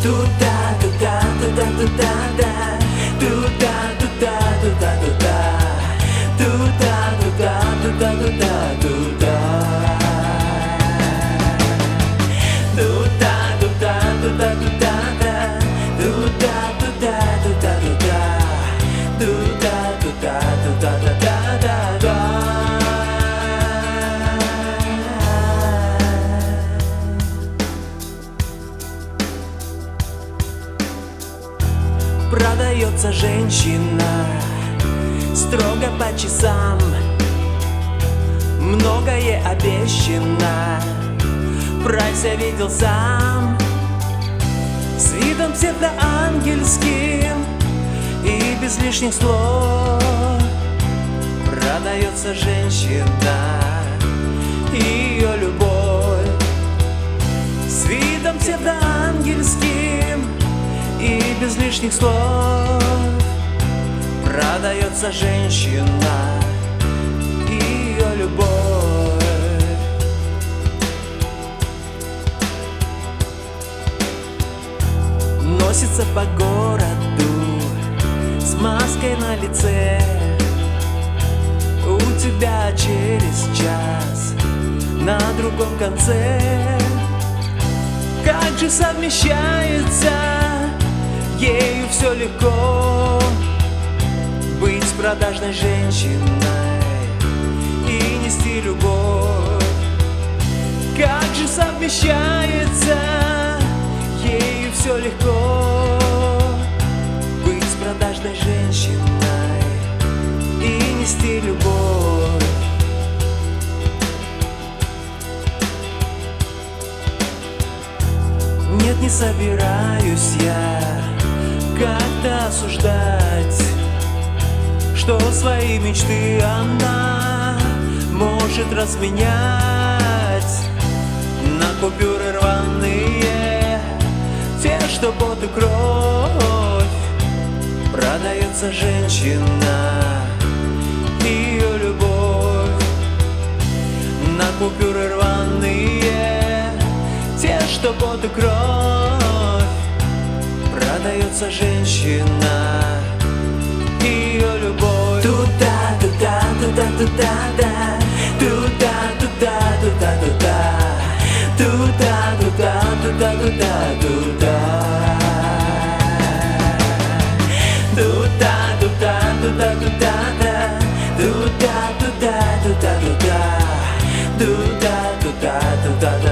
Туда, туда, туда, туда, Продается женщина. Строго по часам. Многое обещано. Прайс я видел сам. С видом псевдоангельским И без лишних слов. Продается женщина. Ее любовь. С видом псевдоангельским И без лишних слов Продается женщина Ее любовь. Носится по городу С маской на лице. У тебя через час На другом конце. Как же совмещается Ею все легко Быть продажной женщиной И нести любовь. Как же совмещается Ею все легко Быть продажной женщиной И нести любовь. Нет, не собираюсь я как-то осуждать Что свои мечты она может разменять На купюры рваные Те, что под и кровь. Продается женщина Ее любовь. На купюры рваные Те, что под кровь Продается женщина. Ее любовь. Туда, туда, туда, туда, да. Туда, туда, туда, туда. Туда, туда, туда, туда, туда. Туда, туда, туда, туда, да. Туда, туда, туда, туда. Туда, туда, туда, туда,